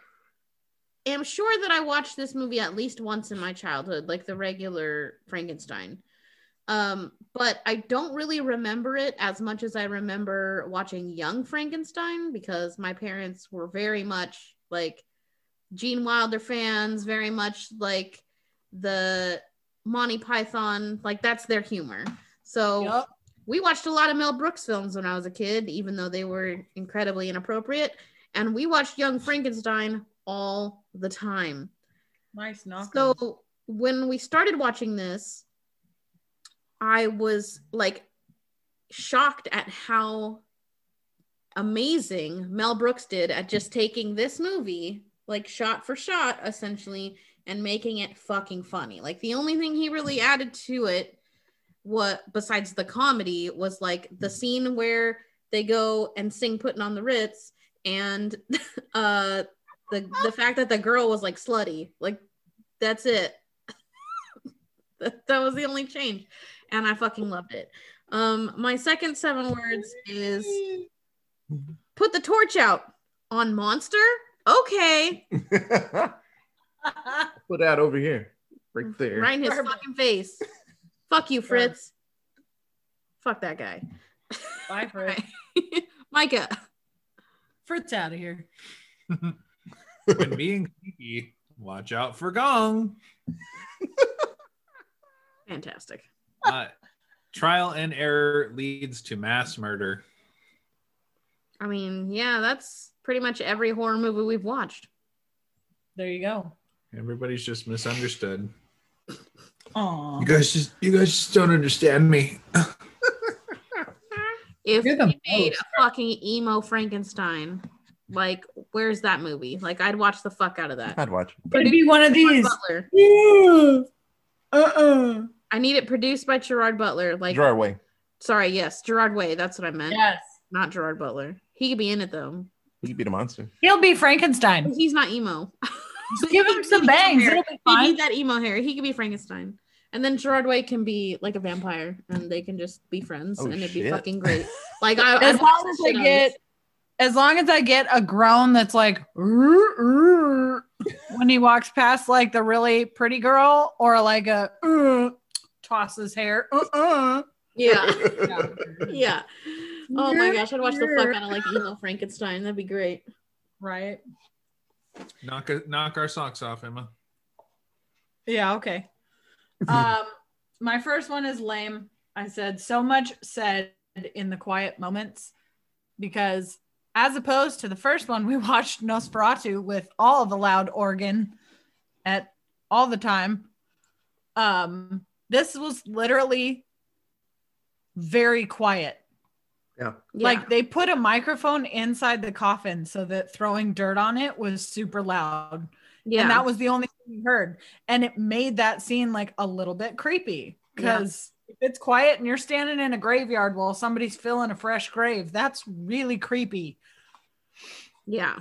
am sure that I watched this movie at least once in my childhood, like the regular Frankenstein. Um, but I don't really remember it as much as I remember watching Young Frankenstein because my parents were very much like Gene Wilder fans, very much like the Monty Python, like that's their humor. So Yup. we watched a lot of Mel Brooks films when I was a kid, even though they were incredibly inappropriate. And we watched Young Frankenstein all the time. Nice knock. So when we started watching this, I was like shocked at how amazing Mel Brooks did at just taking this movie, like shot for shot, essentially, and making it fucking funny. Like the only thing he really added to it, what besides the comedy, was like the scene where they go and sing "Putting on the Ritz" and uh the the fact that the girl was like slutty. Like that's it. that, that was the only change, and I fucking loved it. Um, my second seven words is put the torch out on monster. Okay, Put that over here. Right there. right in his Perfect. fucking face. Fuck you, Fritz. Fuck that guy. Bye, Fritz. Micah. Fritz out of here. when being creepy, watch out for gong. Fantastic. Uh, trial and error leads to mass murder. I mean, yeah, that's pretty much every horror movie we've watched. There you go. Everybody's just misunderstood. Aw. You guys just you guys just don't understand me. If You're we made most. a fucking emo Frankenstein, like, where's that movie? Like, I'd watch the fuck out of that. I'd watch. It'd be one of Gerard these. Butler. Yeah. Uh-uh. I need it produced by Gerard Butler. Like, Gerard Way. sorry, yes, Gerard Way. That's what I meant. Yes. Not Gerard Butler. He could be in it though. He could be the monster. He'll be Frankenstein. He's not emo. Give him some bangs. It'll be He fine. needs that emo hair. He could be Frankenstein. And then Gerard Way can be like a vampire and they can just be friends Oh, and it'd be fucking great. Like I As I'd long as shit I get, as long as I get a groan that's like when he walks past like the really pretty girl, or like a "Uh," tosses hair. Uh-uh. Yeah. Yeah. yeah. Oh my gosh, I'd watch the fuck out of like emo Frankenstein. That'd be great. Right. Knock a, knock our socks off, Emma. Yeah, okay. Um my first one is lame. I said so much said in the quiet moments because as opposed to the first one we watched Nosferatu with all the loud organ at all the time. Um this was literally very quiet. Yeah. Yeah. Like they put a microphone inside the coffin so that throwing dirt on it was super loud. yeah. And that was the only thing you heard. And it made that scene like a little bit creepy because if it's quiet and you're standing in a graveyard while somebody's filling a fresh grave, that's really creepy. yeah.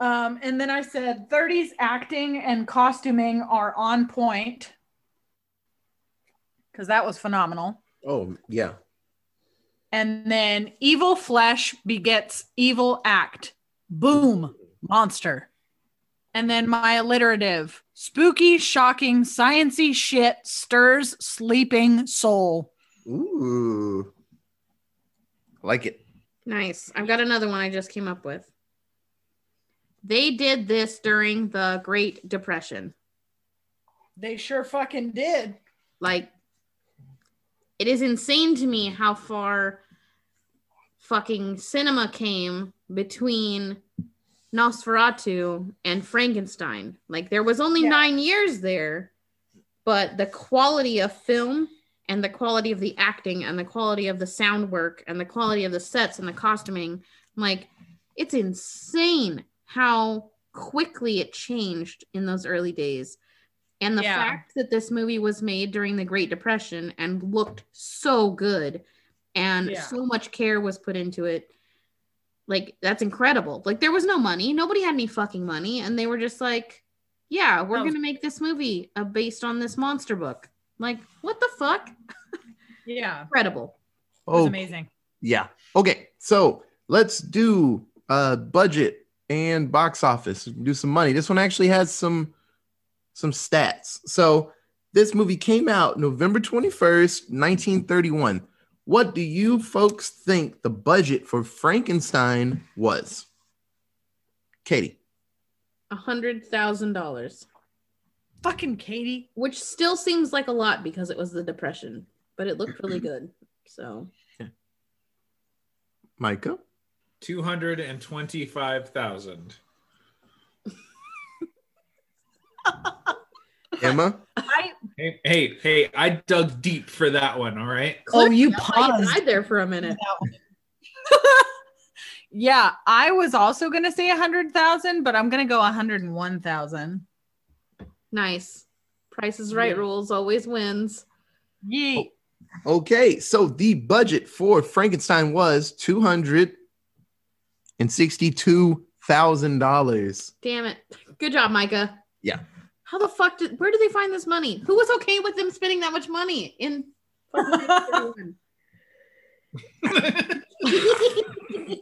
Um, and then I said 30s acting and costuming are on point because that was phenomenal. Oh yeah. And then evil flesh begets evil act. Boom, monster. And then my alliterative spooky, shocking, sciency shit stirs sleeping soul. Ooh. I like it. Nice. I've got another one I just came up with. They did this during the Great Depression. They sure fucking did. Like, it is insane to me how far fucking cinema came between Nosferatu and Frankenstein. Like, there was only Yeah. nine years there, but the quality of film and the quality of the acting and the quality of the sound work and the quality of the sets and the costuming, like it's insane how quickly it changed in those early days. And the Yeah. fact that this movie was made during the Great Depression and looked so good and Yeah. so much care was put into it. Like that's incredible. Like there was no money. Nobody had any fucking money and they were just like, yeah, we're That was- going to make this movie uh, based on this monster book. Like, what the fuck? Yeah. Incredible. It was Oh, amazing. yeah. Okay, so let's do uh budget and box office. Do some money. This one actually has some some stats. So this movie came out November 21st, 1931. What do you folks think the budget for Frankenstein was? Katie. A hundred thousand dollars. Fucking Katie. Which still seems like a lot because it was the depression, but it looked really good. So Micah. Two hundred and twenty-five thousand. Emma. I Hey, hey, hey! I dug deep for that one. All right. Oh, you Cliff, I paused. died there for a minute. yeah, I was also gonna say a hundred thousand, but I'm gonna go a hundred and one thousand. Nice. Price is right Yeah. rules always wins. Yeet. Oh, okay, so the budget for Frankenstein was two hundred and sixty-two thousand dollars. Damn it. Good job, Micah. Yeah. How the fuck did where did they find this money? Who was okay with them spending that much money in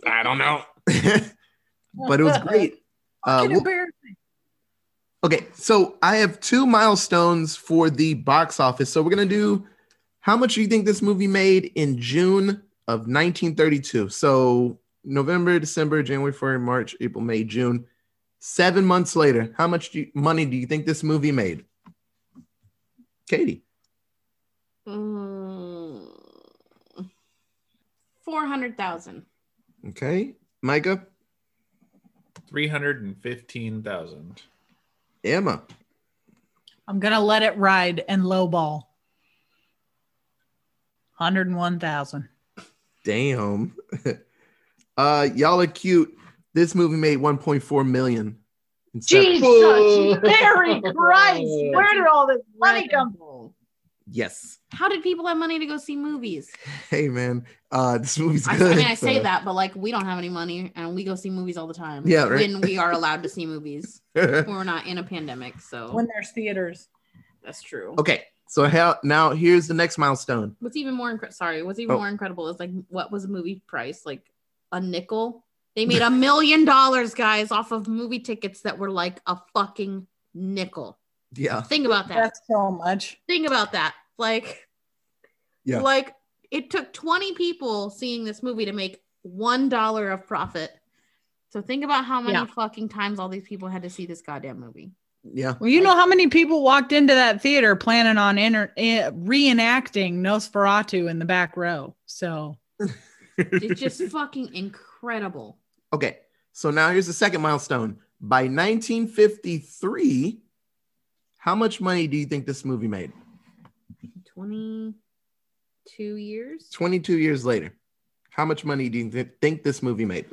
I don't know. but it was great. Uh, Fucking we'll- okay, so I have two milestones for the box office. So we're gonna do how much do you think this movie made in June of 1932? So November, December, January, February, March, April, May, June. Seven months later, how much do you, money do you think this movie made? Katie. Mm, 400,000. Okay. Micah. Three hundred and fifteen thousand. Emma. I'm gonna let it ride and lowball. Hundred and one thousand. Damn. uh, y'all are cute. This movie made 1.4 million. in seven- Jesus, Mary Christ! Where did all this money come? from? Yes. How did people have money to go see movies? Hey man, uh, this movie's I, good. I mean, I say that, but like we don't have any money and we go see movies all the time. Yeah, right. When we are allowed to see movies. We're not in a pandemic, so When there's theaters. that's true. okay, so how now? Here's the next milestone. What's even more incredible? Sorry, what's even Oh. more incredible is like what was a movie price? Like a nickel. They made a million dollars, guys, off of movie tickets that were like a fucking nickel. Yeah, Think about that. That's so much. Think about that. Like, Yeah. like it took 20 people seeing this movie to make one dollar of profit. So think about how many Yeah. fucking times all these people had to see this goddamn movie. yeah. Well, you know how many people walked into that theater planning on inter- eh, reenacting Nosferatu in the back row. So It's just fucking incredible. Okay, so now here's the second milestone. By 1953, how much money do you think this movie made? 22 years? 22 years later, how much money do you th- think this movie made?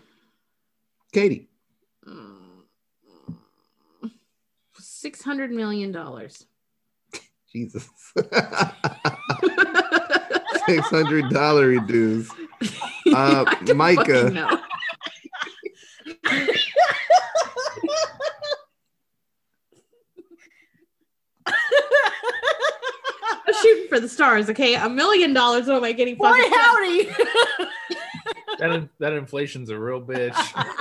Katie. Mm, Six hundred million dollars. Jesus. $600 dues. Uh, Micah. fucking know. I'm shooting for the stars, okay? A million dollars. What am I getting? boy, fucking- howdy! That in, that inflation's a real bitch.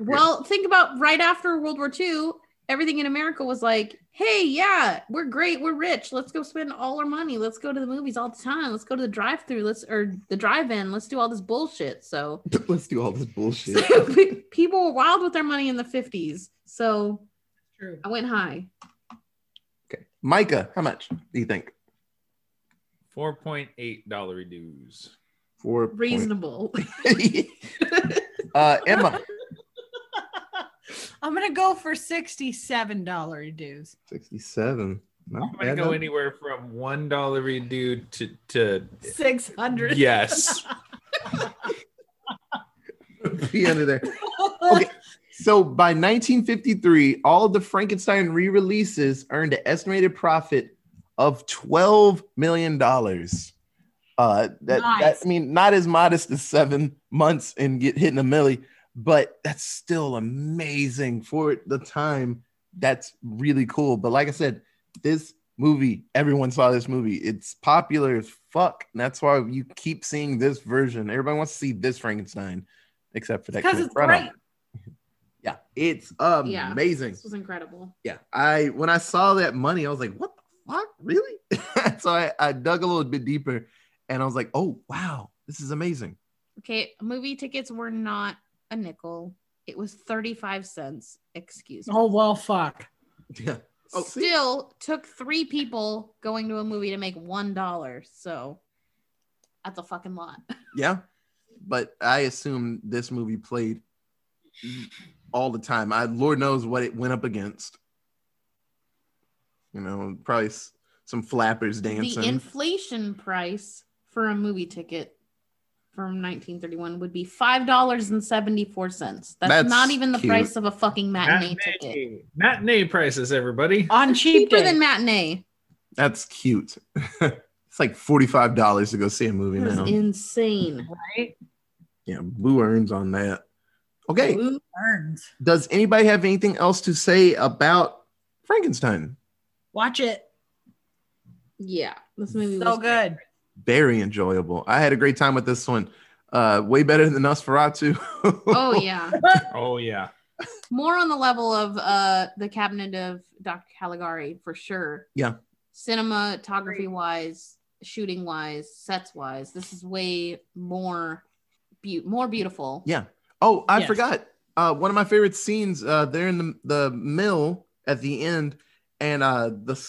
Well, think about right after World War II, everything in America was like, hey, yeah, we're great, we're rich. Let's go spend all our money. Let's go to the movies all the time. Let's go to the drive-through. Let's or the drive-in. Let's do all this bullshit. So Let's do all this bullshit. people were wild with their money in the 50s. So True. I went high. Okay. Micah, how much do you think? Four point eight dollar dues. Four. Reasonable. uh, Emma. I'm gonna go for sixty-seven dollar dues. 67. Not I'm gonna go though. anywhere from one dollar dude to to Six hundred. yes. Be under there. Okay. So by 1953, all of the Frankenstein re-releases earned an estimated profit of 12 million dollars. Uh, that, that Nice. I mean, not as modest as seven months and get hitting a milli, but that's still amazing for the time. That's really cool. But like I said, this movie, everyone saw this movie. It's popular as fuck. And that's why you keep seeing this version. Everybody wants to see this Frankenstein, except for that Because it's great. Yeah, it's Yeah. amazing. This was incredible. Yeah, I when I saw that money, I was like, "What the fuck, really?" so I, I dug a little bit deeper, and I was like, "Oh wow, this is amazing." Okay, movie tickets were not a nickel. It was 35 cents. Excuse me. Oh well, fuck. Yeah. Oh, see? Still took three people going to a movie to make one dollar. So that's a fucking lot. Yeah, but I assume this movie played all the time. I Lord knows what it went up against. You know, probably some flappers dancing. The inflation price for a movie ticket from 1931 would be five dollars and seventy four cents. That's, That's not even the cute. price of a fucking matinee, ticket. Matinee, matinee prices, everybody. On cheap Cheaper day. than matinee. That's cute. it's like forty five dollars to go see a movie That is now. insane. right? yeah, blue earns on that. Okay. Blue earns. Does anybody have anything else to say about Frankenstein? Watch it. Yeah, this movie So was great. good. Very enjoyable. I had a great time with this one. Uh, way better than Nosferatu. Oh yeah, Oh yeah. more on the level of uh the Cabinet of Dr. Caligari for sure. Yeah. cinematography wise, shooting wise, sets wise, this is way more be- more beautiful. Yeah. Oh, I Yes. forgot. Uh, one of my favorite scenes. Uh, they're in the, the mill at the end, and uh, the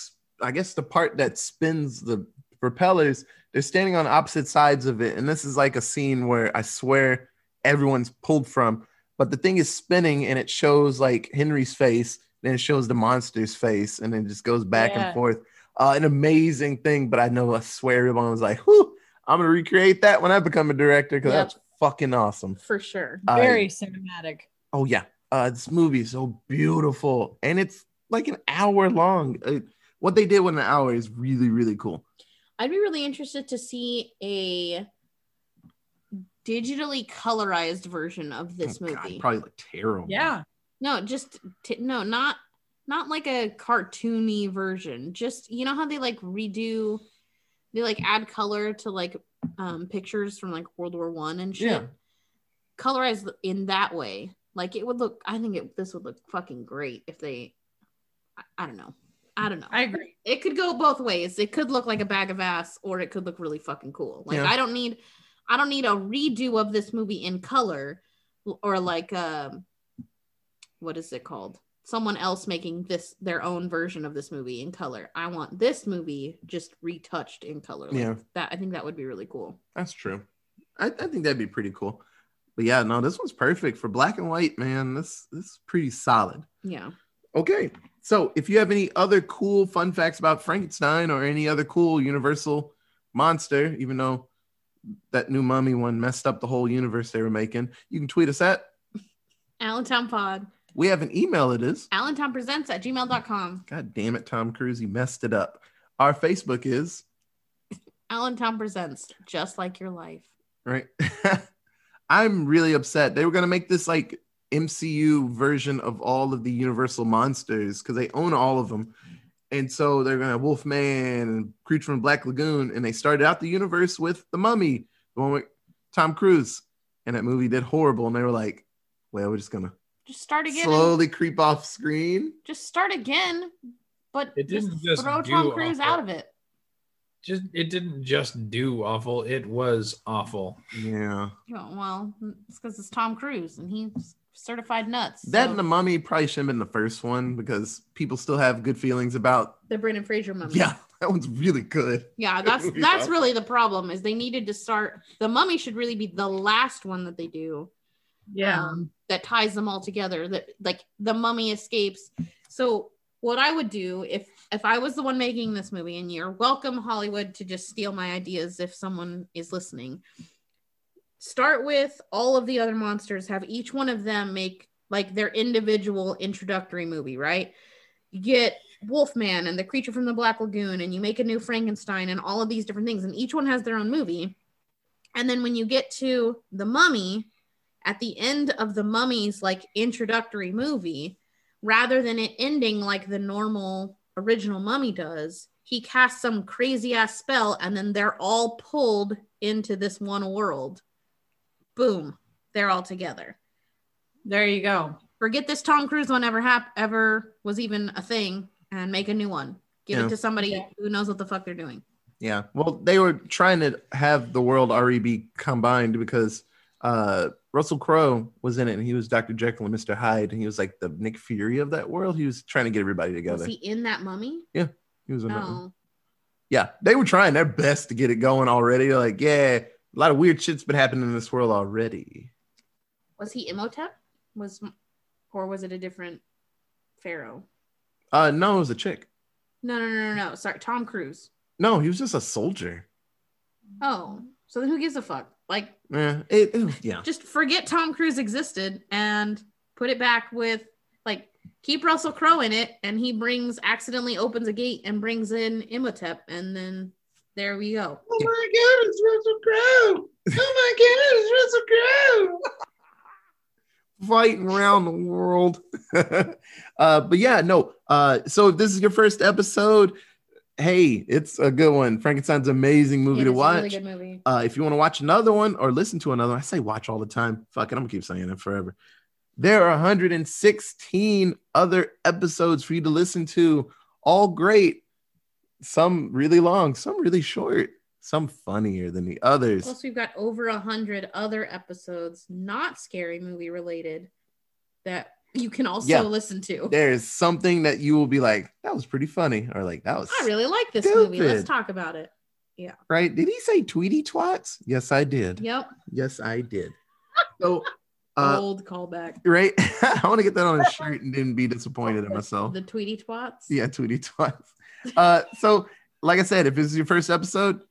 I guess the part that spins the propellers. They're standing on opposite sides of it, and this is like a scene where I swear everyone's pulled from. But the thing is spinning, and it shows like Henry's face, then it shows the monster's face, and it just goes back Yeah. and forth. Uh, an amazing thing, but I know I swear everyone was like, "Whew, I'm gonna recreate that when I become a director because Yep. that's fucking awesome." For sure. I- Very cinematic. Oh yeah, uh, this movie is so beautiful, and it's like an hour long. Uh, what they did with an hour is really, really cool. I'd be really interested to see a digitally colorized version of this Oh, God, movie. probably look terrible. Yeah. No, just t- no, not not like a cartoony version. Just you know how they like redo, they like add color to like um pictures from like World War One and shit. Yeah. Colorized in that way, like it would look. I think it, this would look fucking great if they. I, I don't know. I don't know. I agree. it could go both ways. It could look like a bag of ass, or it could look really fucking cool. Like Yeah. I don't need, I don't need a redo of this movie in color, or like um, what is it called? Someone else making this their own version of this movie in color. I want this movie just retouched in color. Like Yeah. that. I think that would be really cool. That's true. I, I think that'd be pretty cool. But yeah, no, this one's perfect for black and white, man. This this is pretty solid. Yeah. Okay. So if you have any other cool fun facts about Frankenstein or any other cool universal monster, even though that new mummy one messed up the whole universe they were making, you can tweet us at. Allentown Pod. We have an email it is. Allentown Presents at gmail.com. God damn it, Tom Cruise, you messed it up. Our Facebook is Allentown Presents, just like your life. right. I'm really upset. They were gonna make this like MCU version of all of the Universal monsters because they own all of them. And so they're gonna have Wolfman and Creature from Black Lagoon, and they started out the universe with the Mummy, the one with Tom Cruise, and that movie did horrible. And they were like, "Well, we're just gonna Just start again. slowly creep off screen." just start again, but It didn't just throw do Tom Cruise awful. out of it. Just it didn't just do awful. It was awful. Yeah, well, it's because it's Tom Cruise and he's certified nuts. that and the Mummy probably should have been the first one because people still have good feelings about. the Brendan Fraser mummy. Yeah, that one's really good. yeah, that's that's really the problem. Is they needed to start the Mummy should really be the last one that they do, Yeah. um, that ties them all together that like the mummy escapes. So what i would do if if i was the one making this movie and you're welcome hollywood to just steal my ideas if someone is listening start with all of the other monsters have each one of them make like their individual introductory movie right? You get wolfman and the creature from the black lagoon and you make a new frankenstein and all of these different things and each one has their own movie. And then when you get to the mummy at the end of the mummy's like introductory movie rather than it ending like the normal original mummy does he casts some crazy ass spell and then they're all pulled into this one world boom they're all together There you go. forget this tom cruise one ever hap- ever was even a thing and make a new one give Yeah. it to somebody Yeah. who knows what the fuck they're doing Yeah. Well, they were trying to have the world already be combined because uh, Russell Crowe was in it and he was Dr. Jekyll and Mr. Hyde and he was like the Nick Fury of that world. He was trying to get everybody together. was he in that mummy Yeah, He was in that one. Yeah. They were trying their best to get it going already. Like, yeah, a lot of weird shit's been happening in this world already. was he imhotep was or was it a different pharaoh Uh, no, it was a chick. no no no no no sorry tom cruise No, he was just a soldier. oh so then who gives a fuck like Yeah. It, it- yeah. just forget tom cruise existed and put it back with like keep russell crowe in it and he brings accidentally opens a gate and brings in imhotep and then there we go Oh my God, it's Russell Crowe. Oh my God, it's Russell Crowe. Fighting around the world. uh, but yeah, no. Uh, so if this is your first episode, hey, it's a good one. Frankenstein's an amazing movie It to watch. really good movie Uh, if you want to watch another one or listen to another one, I say watch all the time. Fuck it, I'm gonna keep saying it forever. There are 116 other episodes for you to listen to, all great. Some really long, some really short, some funnier than the others. plus we've got over a hundred other episodes not scary movie related that you can also Yeah. listen to There's something that you will be like, that was pretty funny, or like that was i really like this movie let's talk about it Yeah. right. Did he say Tweety twats? Yes, I did. yep Yes, I did. So, uh, old callback right, I want to get that on a shirt and then be disappointed in myself. the tweety twats Yeah, Tweety Twats. Uh, so, like I said, if this is your first episode,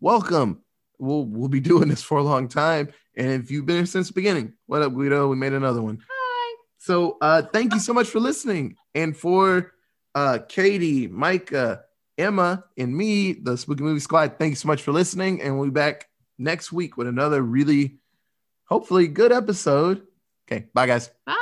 welcome. We'll we'll be doing this for a long time, and if you've been here since the beginning, what up, Guido? We made another one. So, uh, thank you so much for listening, and for uh, Katie, Micah, Emma, and me, the Spooky Movie Squad. Thank you so much for listening, and we'll be back next week with another really, hopefully, good episode. Okay, bye, guys. bye